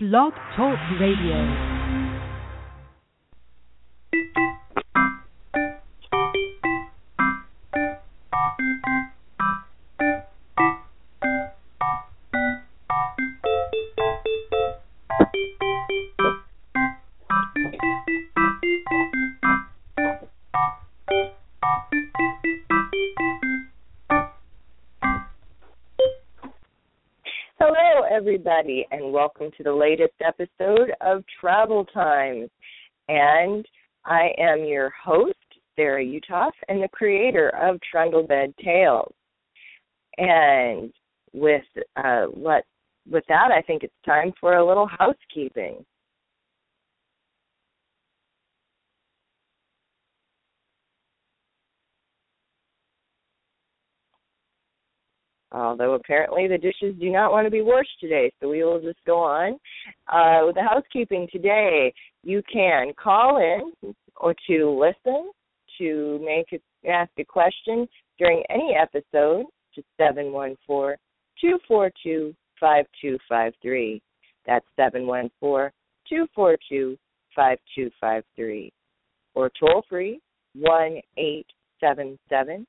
Blog Talk Radio. Everybody, and welcome to the latest episode of Travel Times. And I am your host, Sarah Utoff, and the creator of Trundlebed Tales. And with uh, what with that, I think it's time for a little housekeeping. Although apparently the dishes do not want to be washed today, so we will just go on. Uh, with the housekeeping today, you can call in or to listen, to make a, ask a question during any episode to 714 242 5253. That's 714 242 5253. Or toll free 1 877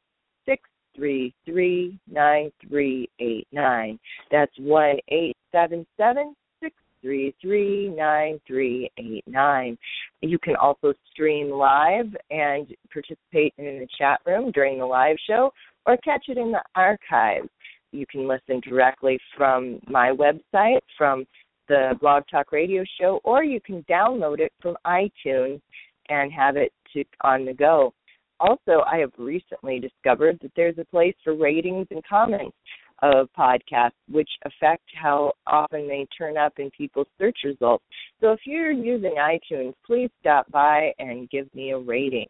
three three nine three eight nine. That's one eight seven seven six three three nine three eight nine. You can also stream live and participate in the chat room during the live show or catch it in the archives. You can listen directly from my website, from the Blog Talk Radio show, or you can download it from iTunes and have it to, on the go also, I have recently discovered that there's a place for ratings and comments of podcasts, which affect how often they turn up in people's search results. So if you're using iTunes, please stop by and give me a rating.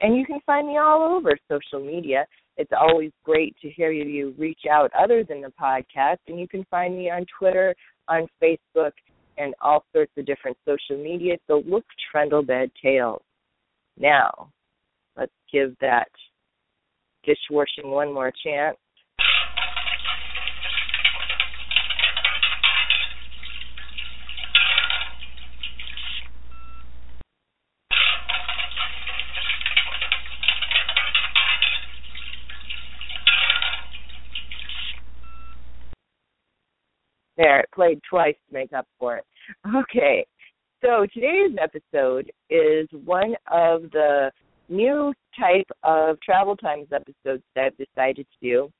And you can find me all over social media. It's always great to hear you reach out other than the podcast. And you can find me on Twitter, on Facebook, and all sorts of different social media. So look Trundlebed Tales. Now, Let's give that dishwashing one more chance. There, it played twice to make up for it. Okay, so today's episode is one of the new type of travel times episodes that I've decided to do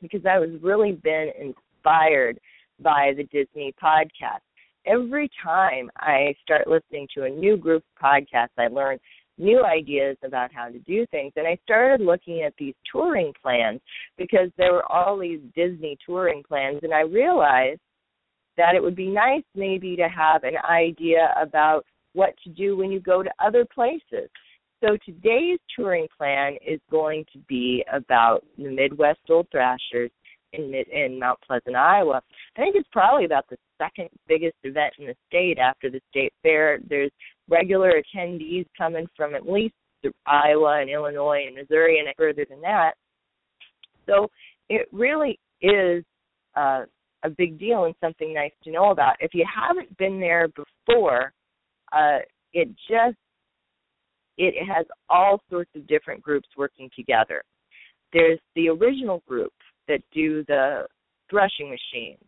because I was really been inspired by the Disney podcast. Every time I start listening to a new group podcast, I learn new ideas about how to do things. And I started looking at these touring plans because there were all these Disney touring plans, and I realized that it would be nice maybe to have an idea about what to do when you go to other places. So today's touring plan is going to be about the Midwest Old Threshers in in Mount Pleasant, Iowa. I think it's probably about the second biggest event in the state after the state fair. There's regular attendees coming from at least Iowa and Illinois and Missouri and further than that. So it really is uh, a big deal and something nice to know about. If you haven't been there before, uh, it just it has all sorts of different groups working together. There's the original group that do the threshing machines.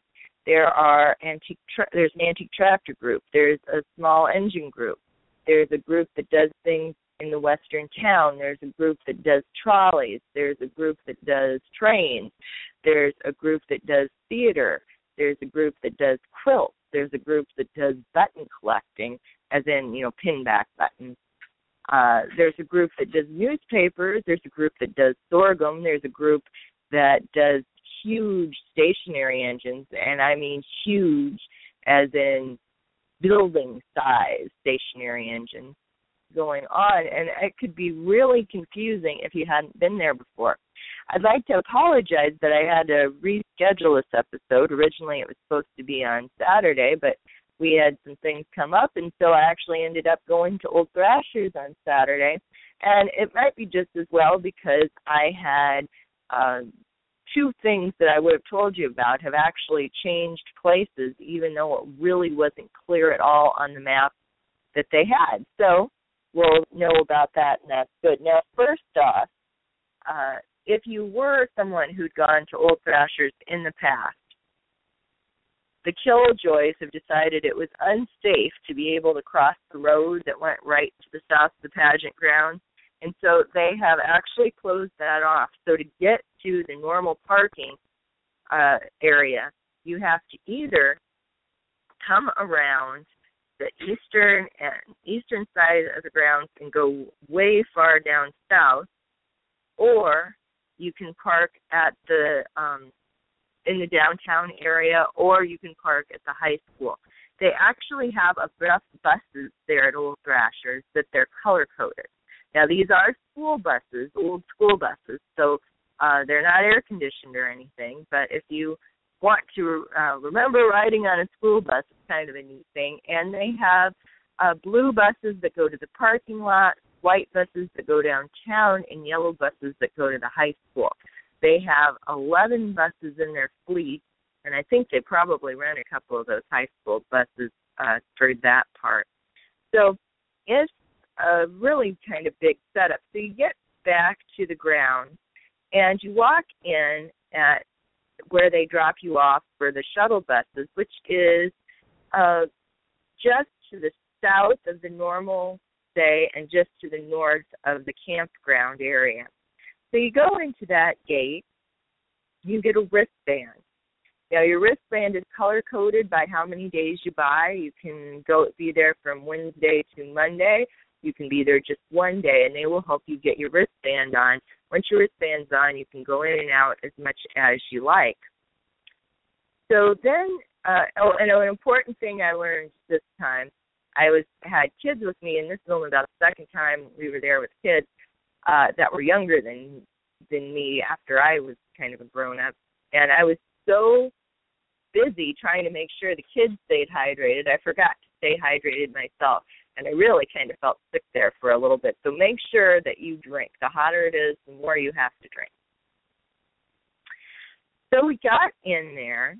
There are antique. Tra- there's an antique tractor group. There's a small engine group. There's a group that does things in the western town. There's a group that does trolleys. There's a group that does trains. There's a group that does theater. There's a group that does quilts. There's a group that does button collecting, as in you know pinback buttons. Uh, there's a group that does newspapers. There's a group that does sorghum. There's a group that does huge stationary engines, and I mean huge, as in building size stationary engines going on, and it could be really confusing if you hadn't been there before. I'd like to apologize that I had to reschedule this episode. Originally, it was supposed to be on Saturday, but we had some things come up, and so I actually ended up going to Old Threshers on Saturday. And it might be just as well because I had uh, two things that I would have told you about have actually changed places, even though it really wasn't clear at all on the map that they had. So we'll know about that, and that's good. Now, first off, uh, if you were someone who'd gone to Old Threshers in the past, the Killjoys have decided it was unsafe to be able to cross the road that went right to the south of the pageant grounds. And so they have actually closed that off. So to get to the normal parking uh, area, you have to either come around the eastern and eastern side of the grounds and go way far down south, or you can park at the um, in the downtown area, or you can park at the high school. They actually have enough buses there at Old Threshers that they're color coded. Now these are school buses, old school buses, so uh, they're not air conditioned or anything. But if you want to uh, remember riding on a school bus, it's kind of a neat thing. And they have uh, blue buses that go to the parking lot, white buses that go downtown, and yellow buses that go to the high school. They have 11 buses in their fleet, and I think they probably rent a couple of those high school buses uh, for that part. So it's a really kind of big setup. So you get back to the ground, and you walk in at where they drop you off for the shuttle buses, which is uh, just to the south of the normal day and just to the north of the campground area. So you go into that gate, you get a wristband. Now your wristband is color coded by how many days you buy. You can go be there from Wednesday to Monday. You can be there just one day, and they will help you get your wristband on. Once your wristband's on, you can go in and out as much as you like. So then, uh, oh, and an important thing I learned this time, I was had kids with me, and this is only about the second time we were there with kids uh, that were younger than than me after I was kind of a grown up, and I was so busy trying to make sure the kids stayed hydrated, I forgot to stay hydrated myself, and I really kind of felt sick there for a little bit. So make sure that you drink. The hotter it is, the more you have to drink. So we got in there,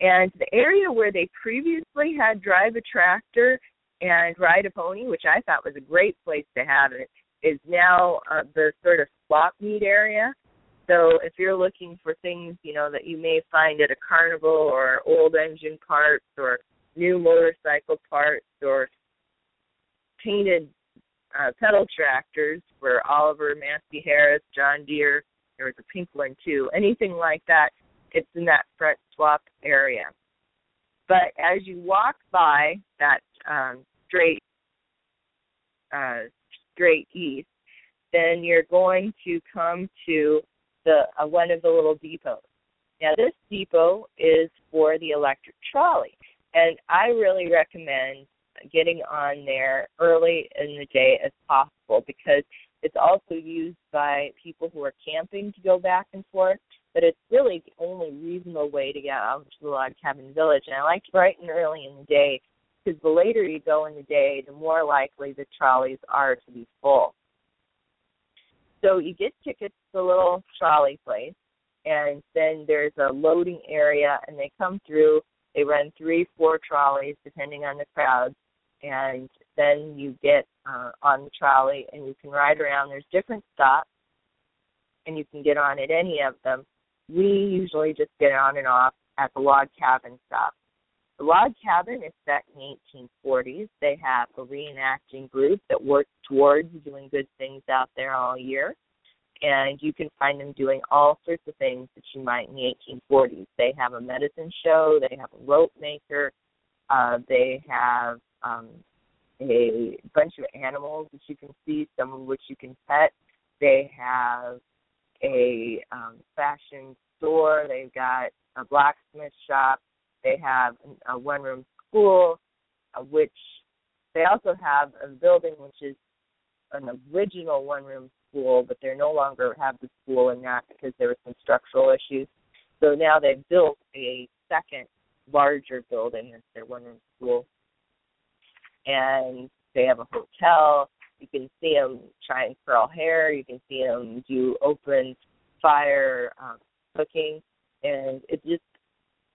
and the area where they previously had drive a tractor and ride a pony, which I thought was a great place to have it, is now uh, the sort of swap meet area. So if you're looking for things, you know, that you may find at a carnival or old engine parts or new motorcycle parts or painted uh, pedal tractors for Oliver, Massey Harris, John Deere, there was a pink one too, anything like that, it's in that front swap area. But as you walk by that um, straight uh, straight east, then you're going to come to the uh, one of the little depots. Now, this depot is for the electric trolley, and I really recommend getting on there early in the day as possible because it's also used by people who are camping to go back and forth. But it's really the only reasonable way to get out to the log cabin village. And I like bright and early in the day because the later you go in the day, the more likely the trolleys are to be full. So you get tickets to the little trolley place, and then there's a loading area, and they come through. They run three, four trolleys depending on the crowd, and then you get uh, on the trolley and you can ride around. There's different stops, and you can get on at any of them. We usually just get on and off at the log cabin stop. The log cabin is set in the 1840s. They have a reenacting group that works towards doing good things out there all year. And you can find them doing all sorts of things that you might in the 1840s. They have a medicine show, they have a rope maker, uh, they have um, a bunch of animals that you can see, some of which you can pet. They have a um, fashion store, they've got a blacksmith shop, they have a one room school, uh, which they also have a building which is an original one room school, but they no longer have the school in that because there were some structural issues. So now they've built a second larger building as their one room school. And they have a hotel. You can see them try and curl hair. You can see them do open fire um, cooking, and it's just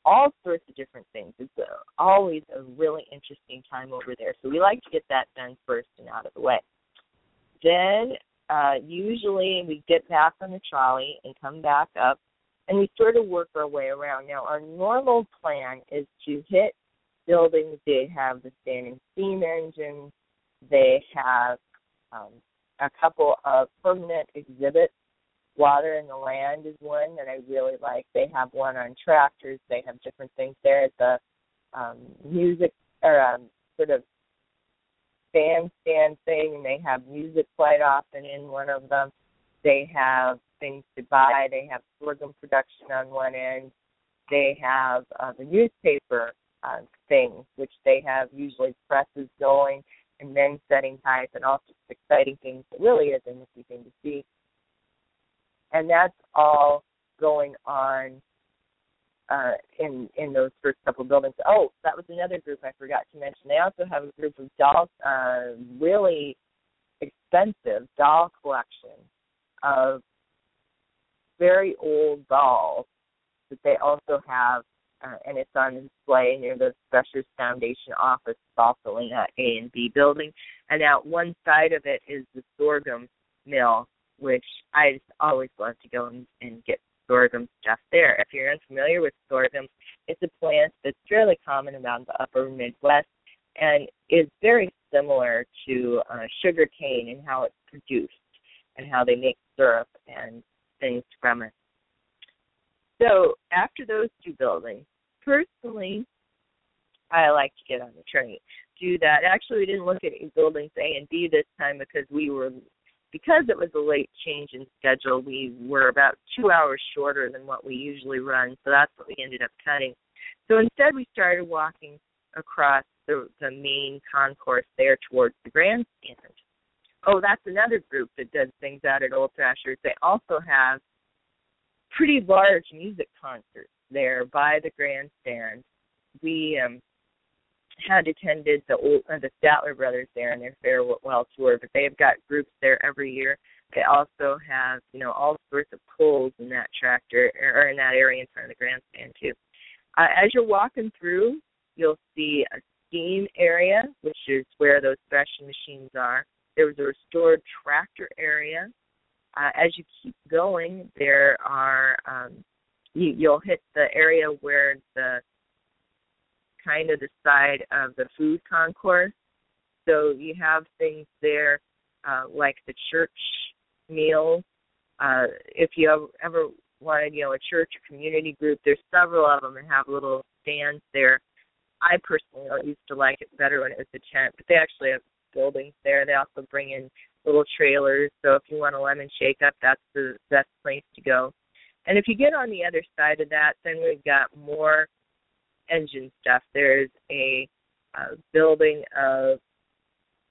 all sorts of different things. It's uh, always a really interesting time over there. So we like to get that done first and out of the way. Then uh, usually we get back on the trolley and come back up, and we sort of work our way around. Now our normal plan is to hit buildings. They have the standing steam engines. They have um, a couple of permanent exhibits Water in the Land is one that I really like. They have one on tractors. They have different things there. It's a um, music or um, sort of bandstand thing, and they have music quite often in one of them. They have things to buy. They have sorghum production on one end. They have uh, the newspaper uh, things, which they have usually presses going and men setting type and all sorts of exciting things. It really is a nifty thing to see and that's all going on uh, in in those first couple buildings. Oh, that was another group I forgot to mention. They also have a group of dolls, uh, really expensive doll collection of very old dolls that they also have, uh, and it's on display near the Specials Foundation office, also in that A and B building. And out one side of it is the sorghum mill which I just always love to go and, and get sorghum stuff there. If you're unfamiliar with sorghum, it's a plant that's fairly common around the upper Midwest and is very similar to uh, sugar cane and how it's produced and how they make syrup and things from it. So after those two buildings, personally, I like to get on the train. Do that. Actually, we didn't look at buildings A and B this time because we were because it was a late change in schedule, we were about two hours shorter than what we usually run, so that's what we ended up cutting. So instead, we started walking across the, the main concourse there towards the grandstand. Oh, that's another group that does things out at Old Threshers. They also have pretty large music concerts there by the grandstand. We um had attended the old uh, the Statler brothers there and their farewell tour, but they've got groups there every year. They also have you know all sorts of pulls in that tractor or in that area in front of the grandstand too. Uh, as you're walking through, you'll see a steam area, which is where those threshing machines are. There was a restored tractor area. Uh, as you keep going, there are um, you, you'll hit the area where the kind of the side of the food concourse. So you have things there uh, like the church meals. Uh, if you ever, ever wanted, you know, a church or community group, there's several of them that have little stands there. I personally used to like it better when it was a tent, but they actually have buildings there. They also bring in little trailers, so if you want a lemon shake up, that's the best place to go. And if you get on the other side of that, then we've got more engine stuff. There's a uh, building of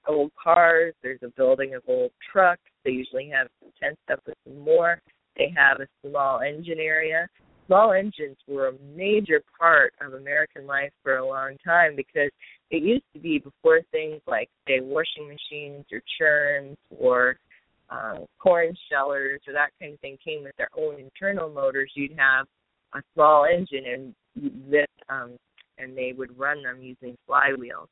old cars. There's a building of old trucks. They usually have some tent stuff with some more. They have a small engine area. Small engines were a major part of American life for a long time because it used to be before things like say washing machines or churns or uh, corn shellers or that kind of thing came with their own internal motors. You'd have a small engine and that um, and they would run them using flywheels.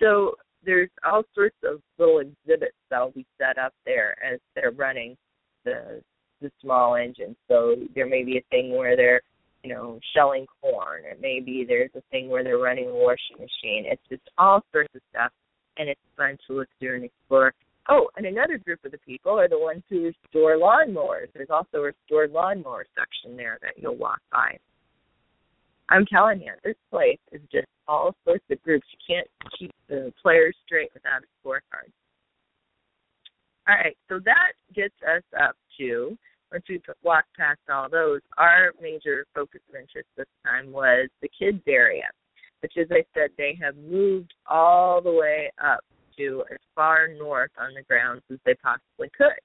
So there's all sorts of little exhibits that'll be set up there as they're running the the small engines. So there may be a thing where they're you know shelling corn, or maybe there's a thing where they're running a washing machine. It's just all sorts of stuff, and it's fun to look through and explore. Oh, and another group of the people are the ones who restore lawnmowers. There's also a restored lawnmower section there that you'll walk by. I'm telling you, this place is just all sorts of groups. You can't keep the players straight without a scorecard. All right, so that gets us up to once we walk past all those, our major focus of interest this time was the kids area, which, as I said, they have moved all the way up to as far north on the grounds as they possibly could.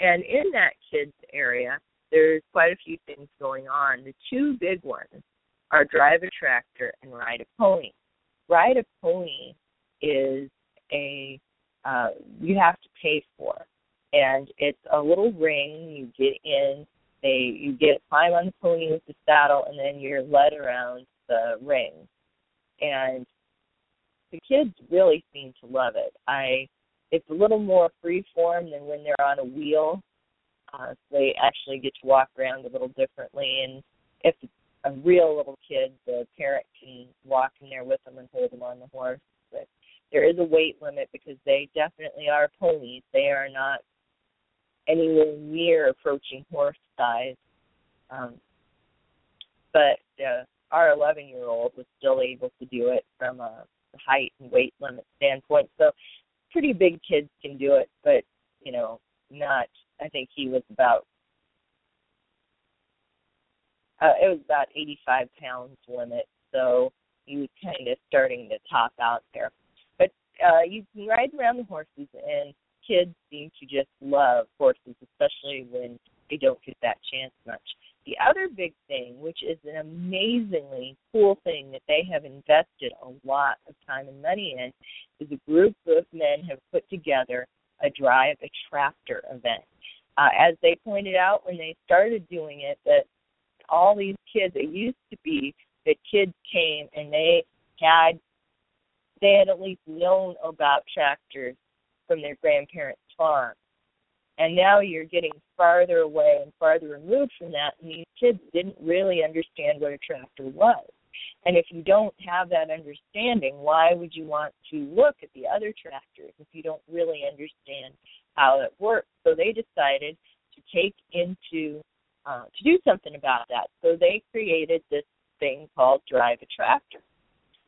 And in that kids area, there's quite a few things going on. The two big ones are drive a tractor and ride a pony. Ride a pony is a uh, you have to pay for, and it's a little ring. You get in, they you get climb on the pony with the saddle, and then you're led around the ring, and the kids really seem to love it. I it's a little more free form than when they're on a wheel. Uh, they actually get to walk around a little differently, and if a real little kid, the parent can walk in there with them and hold them on the horse. But there is a weight limit because they definitely are ponies. They are not anywhere near approaching horse size. Um, but uh, our 11 year old was still able to do it from a height and weight limit standpoint. So pretty big kids can do it, but you know, not. I think he was about. Uh, it was about 85 pounds limit, so he was kind of starting to top out there. But uh, you can ride around the horses, and kids seem to just love horses, especially when they don't get that chance much. The other big thing, which is an amazingly cool thing that they have invested a lot of time and money in, is a group of men have put together a drive a tractor event. Uh, as they pointed out when they started doing it, that all these kids, it used to be that kids came and they had they had at least known about tractors from their grandparents' farm. And now you're getting farther away and farther removed from that, and these kids didn't really understand what a tractor was. And if you don't have that understanding, why would you want to look at the other tractors if you don't really understand how it works? So they decided to take into uh, to do something about that. So they created this thing called Drive a Tractor.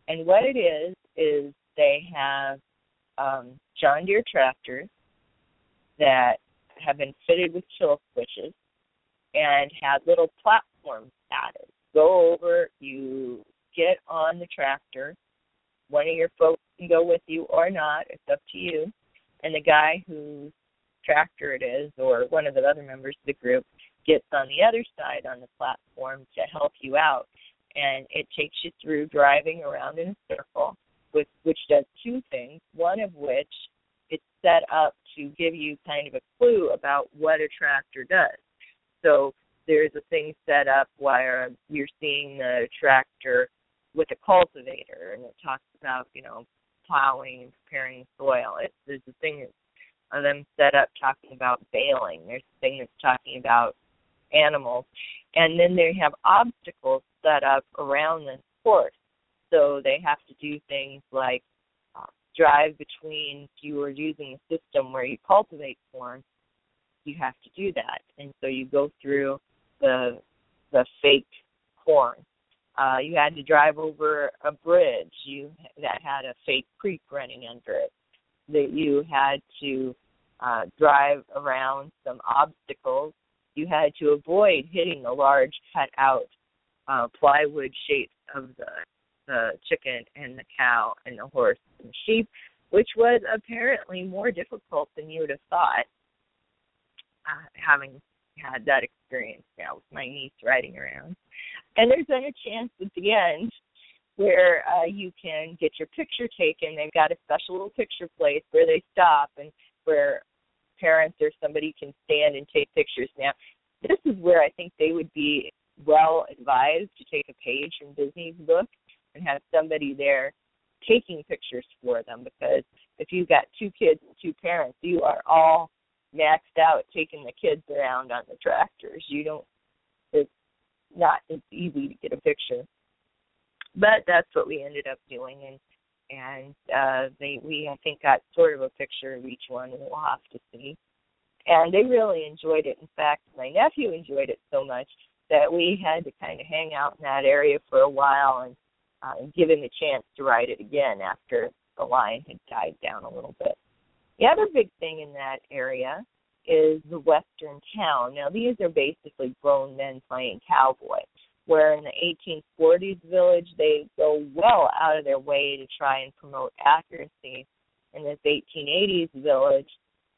And what it is is they have um, John Deere tractors that have been fitted with kill switches and had little platforms added. Go over, you get on the tractor. One of your folks can go with you or not. It's up to you. And the guy whose tractor it is, or one of the other members of the group, gets on the other side on the platform to help you out. And it takes you through driving around in a circle, with, which does two things. One of which it's set up to give you kind of a clue about what a tractor does. So there's a thing set up where you're seeing the tractor with a cultivator, and it talks about you know plowing and preparing soil. It, there's a thing of uh, them set up talking about baling. There's a thing that's talking about animals, and then they have obstacles set up around the course. So they have to do things like drive between if you are using a system where you cultivate corn, you have to do that. And so you go through the the fake corn. Uh, you had to drive over a bridge you that had a fake creek running under it. That you had to uh, drive around some obstacles. You had to avoid hitting the large cut out uh, plywood shapes of the the chicken and the cow and the horse and the sheep, which was apparently more difficult than you would have thought. Uh, having had that experience now with my niece riding around, and there's then a chance at the end where uh, you can get your picture taken. They've got a special little picture place where they stop and where parents or somebody can stand and take pictures. Now, this is where I think they would be well advised to take a page from Disney's book and have somebody there taking pictures for them because if you've got two kids and two parents, you are all maxed out taking the kids around on the tractors. You don't it's not as easy to get a picture. But that's what we ended up doing and and uh they we I think got sort of a picture of each one and we'll have to see. And they really enjoyed it. In fact, my nephew enjoyed it so much that we had to kind of hang out in that area for a while and uh, and give him a chance to ride it again after the line had died down a little bit. The other big thing in that area is the Western town. Now, these are basically grown men playing cowboy, where in the 1840s village, they go well out of their way to try and promote accuracy. In this 1880s village,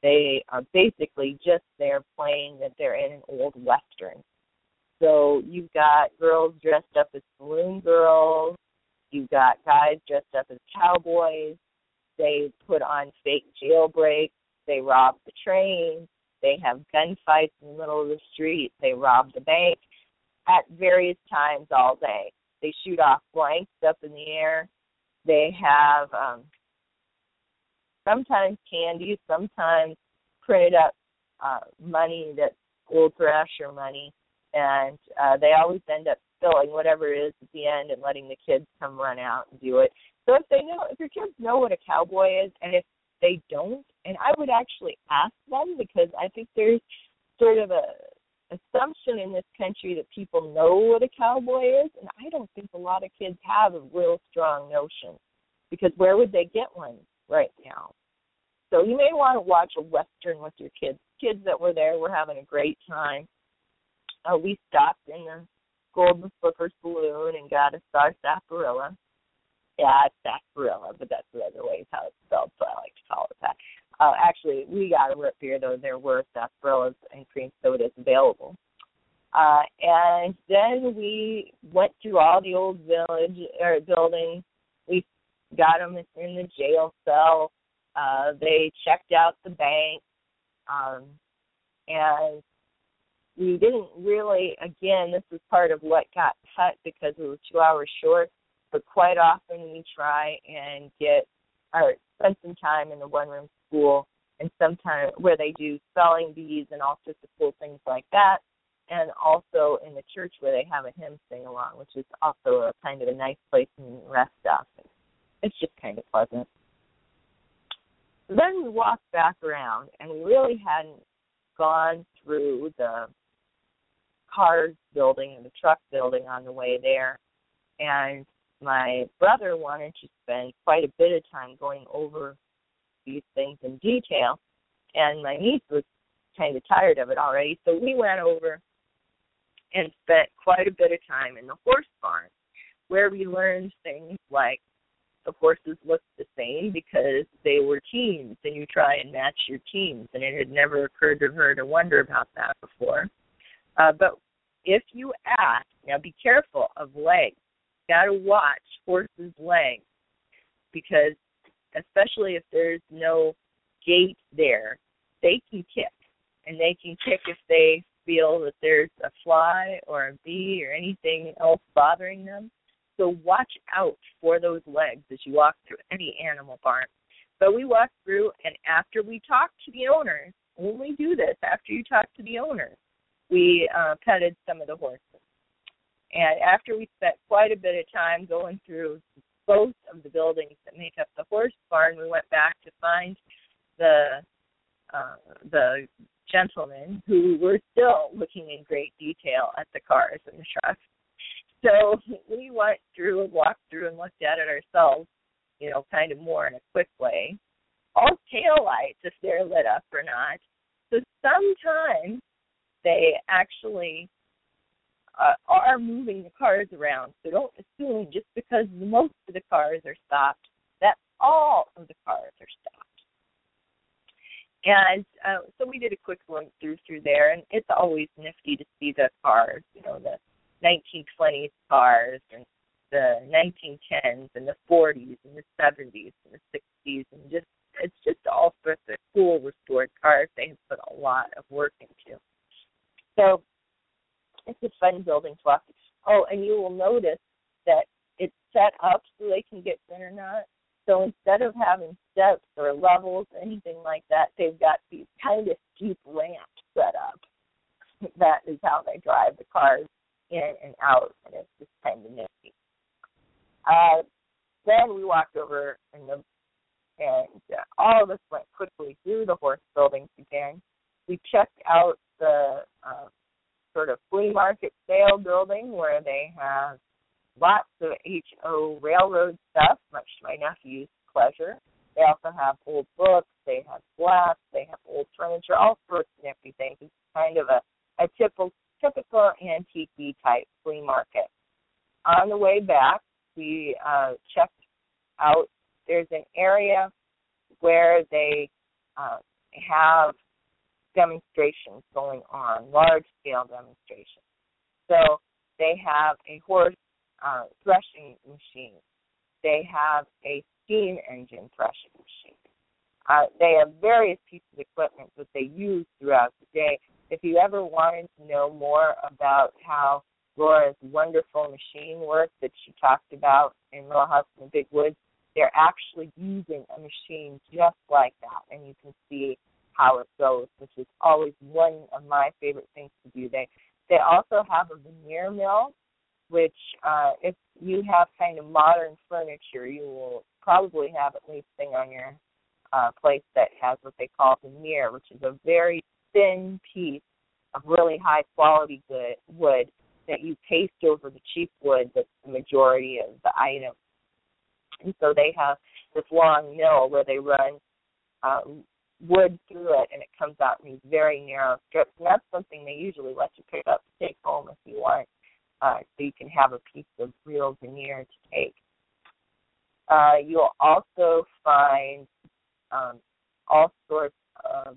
they are basically just there playing that they're in an old Western. So you've got girls dressed up as saloon girls, You've got guys dressed up as cowboys. They put on fake jailbreaks. They rob the train. They have gunfights in the middle of the street. They rob the bank at various times all day. They shoot off blanks up in the air. They have um, sometimes candy, sometimes printed up uh, money that's old thresher money, and uh, they always end up spilling whatever it is at the end and letting the kids come run out and do it. So if they know, if your kids know what a cowboy is, and if they don't, and I would actually ask them because I think there's sort of a assumption in this country that people know what a cowboy is, and I don't think a lot of kids have a real strong notion because where would they get one right now? So you may want to watch a western with your kids. Kids that were there were having a great time. Uh, we stopped in the Golden Slipper Saloon and got a star sarsaparilla. Yeah, it's sarsaparilla, but that's the other way how it's spelled, so I like to call it that. Uh, actually, we got a root beer though. There were sarsaparillas and cream sodas available. Uh, and then we went through all the old village or buildings. We got them in the jail cell. Uh, they checked out the bank, um, and we didn't really. Again, this was part of what got cut because we were two hours short. But quite often we try and get or spend some time in the one room school and sometimes where they do spelling bees and all sorts of cool things like that. And also in the church where they have a hymn sing along, which is also a kind of a nice place to rest up. It's just kind of pleasant. Then we walked back around and we really hadn't gone through the cars building and the truck building on the way there. And my brother wanted to spend quite a bit of time going over these things in detail, and my niece was kind of tired of it already. So we went over and spent quite a bit of time in the horse barn, where we learned things like the horses looked the same because they were teams, and you try and match your teams, and it had never occurred to her to wonder about that before. Uh, but if you ask, now be careful of legs got to watch horses' legs because, especially if there's no gate there, they can kick, and they can kick if they feel that there's a fly or a bee or anything else bothering them. So watch out for those legs as you walk through any animal barn. But we walked through, and after we talked to the owners, only do this after you talk to the owners, we uh, petted some of the horses. And after we spent quite a bit of time going through both of the buildings that make up the horse barn, we went back to find the uh, the gentlemen who were still looking in great detail at the cars and the trucks. So we went through and walked through and looked at it ourselves, you know, kind of more in a quick way. All tail lights, if they're lit up or not. So sometimes they actually uh, are moving the cars around. So don't assume just because most of the cars are stopped that all of the cars are stopped. And uh, so we did a quick look through through there, and it's always nifty to see the cars, you know, the 1920s cars and the 1910s and the 40s and the 70s and the 60s, and just it's just all sorts of cool restored cars they have put a lot of work into. So it's a fun building walk. Oh, and you will notice that it's set up so they can get in or not. So instead of having steps or levels, or anything like that, they've got these kind of steep ramps set up. That is how they drive the cars in and out, and it's just kind of nifty. Uh, then we walked over and the and uh, all of us went quickly through the horse buildings again. We checked out the uh, sort of flea market sale building where they have lots of HO railroad stuff, much to my nephew's pleasure. They also have old books, they have glass, they have old furniture, all sorts of nifty things. It's kind of a, a typical typical antique type flea market. On the way back, we uh, checked out. There's an area where they uh, have demonstrations going on, large scale demonstrations. So they have a horse uh, threshing machine. They have a steam engine threshing machine. Uh, they have various pieces of equipment that they use throughout the day. If you ever wanted to know more about how Laura's wonderful machine work that she talked about in Little House in the Big Woods, they're actually using a machine just like that, and you can see how it goes, which is always one of my favorite things to do. They they also have a veneer mill, which uh, if you have kind of modern furniture, you will probably have at least thing on your uh, place that has what they call veneer, which is a very thin piece of really high quality good wood that you paste over the cheap wood that's the majority of the item. And so they have this long mill where they run uh, wood through it and it comes out in these very narrow strips. And that's something they usually let you pick up to take home if you want, uh, so you can have a piece of real veneer to take. Uh, you'll also find um, all sorts of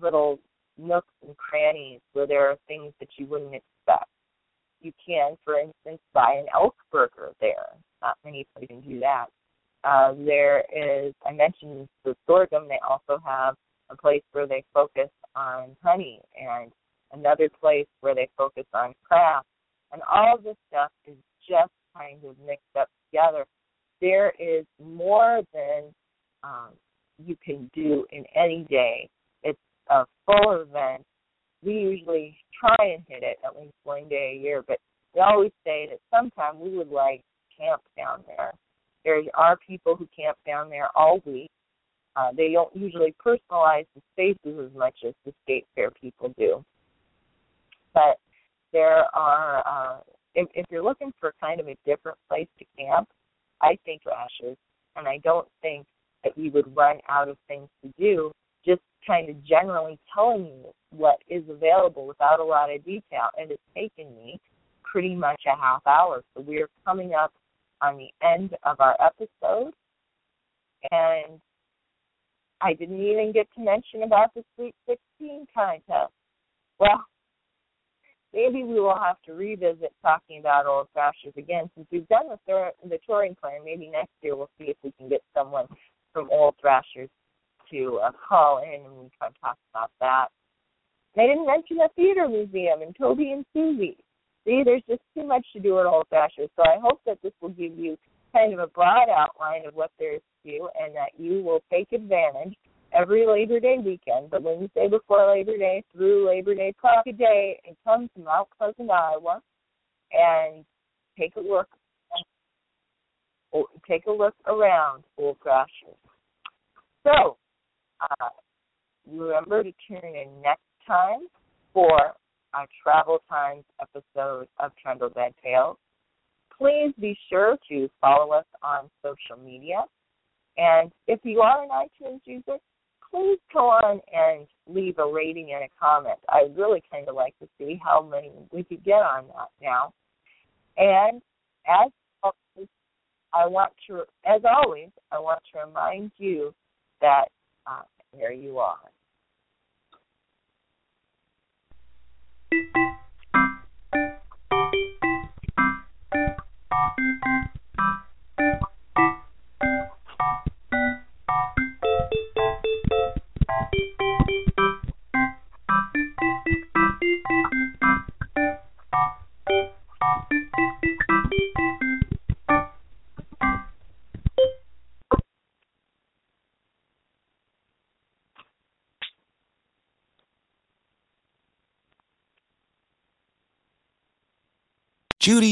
little nooks and crannies where there are things that you wouldn't expect. You can, for instance, buy an elk burger there. Not many places do that. Uh, there is, I mentioned the sorghum, they also have a place where they focus on honey and another place where they focus on craft. And all of this stuff is just kind of mixed up together. There is more than um, you can do in any day. It's a full event. We usually try and hit it at least one day a year, but we always say that sometime we would like camp down there. There are people who camp down there all week. Uh, they don't usually personalize the spaces as much as the state fair people do. But there are, uh, if, if you're looking for kind of a different place to camp, I think Threshers, and I don't think that we would run out of things to do. Just kind of generally telling you what is available without a lot of detail, and it's taken me pretty much a half hour. So we're coming up on the end of our episode. And I didn't even get to mention about the Sweet 16 contest. Well, maybe we will have to revisit talking about old threshers again since we've done the, thir- the touring plan. Maybe next year we'll see if we can get someone from old threshers to uh, call in and we can talk about that. And I didn't mention the theater museum and Toby and Susie. See, there's just too much to do at Old Fashioned. So I hope that this will give you kind of a broad outline of what there is to do and that you will take advantage every Labor Day weekend, the Wednesday before Labor Day through Labor Day Park a day and come to Mount Pleasant, Iowa and take a look take a look around Old Fashioned. So uh, remember to tune in next time for our Travel Times episode of Trundle Bed Tales. Please be sure to follow us on social media. And if you are an iTunes user, please go on and leave a rating and a comment. I'd really kind of like to see how many we could get on that now. And as always, I want to, as always, I want to remind you that uh, there you are. Judy